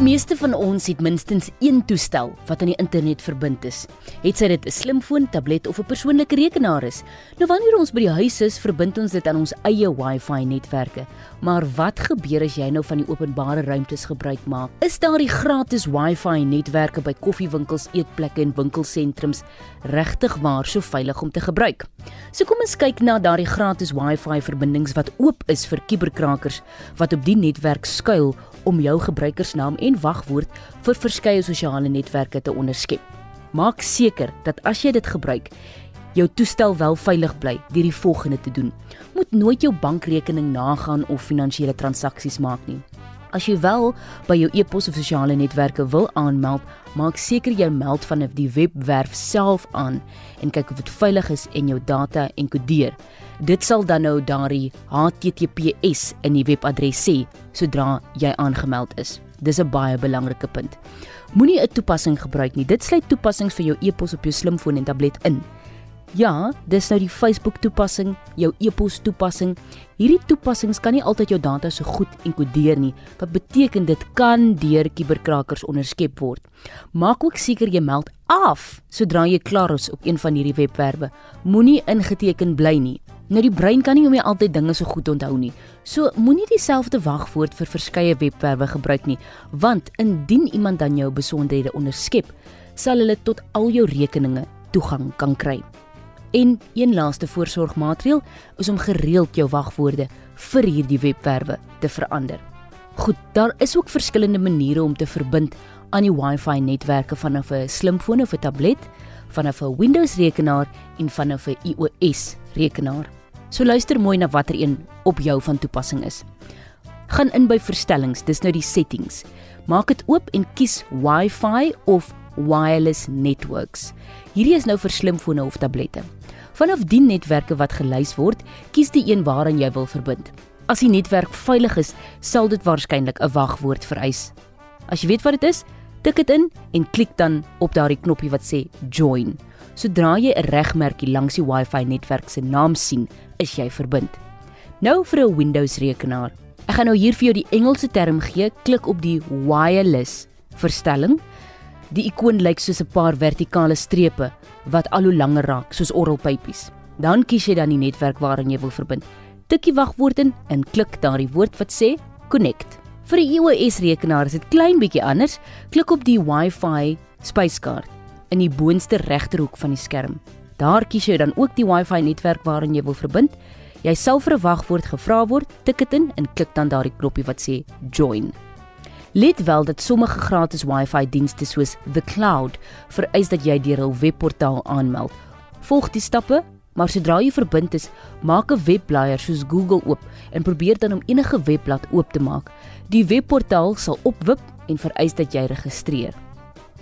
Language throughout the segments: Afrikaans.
meeste van ons het minstens een toestel wat aan die internet verbind is. Het sy dit 'n slimfoon, tablet of 'n persoonlike rekenaar is. Nou wanneer ons by die huis is, verbind ons dit aan ons eie Wi-Fi netwerke. Maar wat gebeur as jy nou van die openbare ruimtes gebruik maak? Is daar die gratis Wi-Fi netwerke by koffiewinkels, eetplekke en winkelsentrums regtig waar so veilig om te gebruik? So kom ons kyk na daardie gratis Wi-Fi verbindings wat oop is vir kuberkrakers wat op die netwerk skuil om jou gebruikersnaam en wagwoord vir verskeie sosiale netwerke te onderskep. Maak seker dat as jy dit gebruik, jou toestel wel veilig bly deur die volgende te doen. Moet nooit jou bankrekening nagaan of finansiële transaksies maak nie. As jy wel by jou e-pos of sosiale netwerke wil aanmeld, maak seker jy meld vanaf die webwerf self aan en kyk of dit veilig is en jou data enkodeer. Dit sal dan nou daardie HTTPS in die webadres sê sodra jy aangemeld is. Dis 'n baie belangrike punt. Moenie 'n toepassing gebruik nie. Dit sluit toepassings vir jou e-pos op jou slimfoon en tablet in. Ja, dis nou die Facebook toepassing, jou e-pos toepassing. Hierdie toepassings kan nie altyd jou data so goed enkodeer nie. Wat beteken dit kan deur kuberkrakers onderskep word. Maak ook seker jy meld af sodra jy klaar is op een van hierdie webwerwe. Moenie ingeteken bly nie. Nou die brein kan nie om jy altyd dinge so goed onthou nie. So moenie dieselfde wagwoord vir verskeie webwerwe gebruik nie, want indien iemand dan jou besonderhede onderskep, sal hulle tot al jou rekeninge toegang kan kry. En een laaste voorsorgmaatreël is om gereeld jou wagwoorde vir hierdie webwerwe te verander. Goed, daar is ook verskillende maniere om te verbind aan die Wi-Fi netwerke vanaf 'n slimfoon of 'n tablet, vanaf 'n Windows rekenaar en vanaf 'n iOS rekenaar. So luister mooi na watter een op jou van toepassing is. Gaan in by verstellings, dis nou die settings. Maak dit oop en kies Wi-Fi of wireless networks. Hierdie is nou vir slimfone of tablette. Vanaf die netwerke wat gelys word, kies die een waaraan jy wil verbind. As die netwerk veilig is, sal dit waarskynlik 'n wagwoord vereis. As jy weet wat dit is, tik dit in en klik dan op daardie knoppie wat sê join. Sodra jy 'n regmerkie langs die Wi-Fi netwerk se naam sien, is jy verbind. Nou vir 'n Windows rekenaar. Ek gaan nou hier vir jou die Engelse term gee. Klik op die wireless verstelling. Die ikoon lyk soos 'n paar vertikale strepe wat al hoe langer raak soos orrelpypies. Dan kies jy dan die netwerk waaraan jy wil verbind. Tik die wagwoord in en klik daardie woord wat sê connect. Vir 'n iOS rekenaar is dit klein bietjie anders. Klik op die Wi-Fi spyskaart in die boonste regterhoek van die skerm. Daar kies jy dan ook die Wi-Fi netwerk waaraan jy wil verbind. Jy sal vir 'n wagwoord gevra word, tik dit in en klik dan daardie knoppie wat sê join. Let wel dat sommige gratis Wi-Fi dienste soos The Cloud vereis dat jy deur hul webportaal aanmeld. Volg die stappe, maar sodra jy verbind is, maak 'n webblaaier soos Google oop en probeer dan om enige webblad oop te maak. Die webportaal sal opwip en vereis dat jy registreer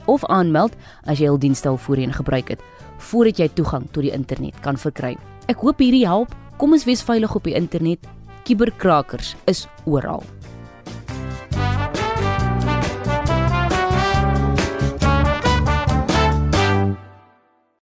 of aanmeld as jy hul dienste al voorheen gebruik het voordat jy toegang tot die internet kan verkry. Ek hoop hierdie help. Kom ons wees veilig op die internet. Kuberkrakers is oral.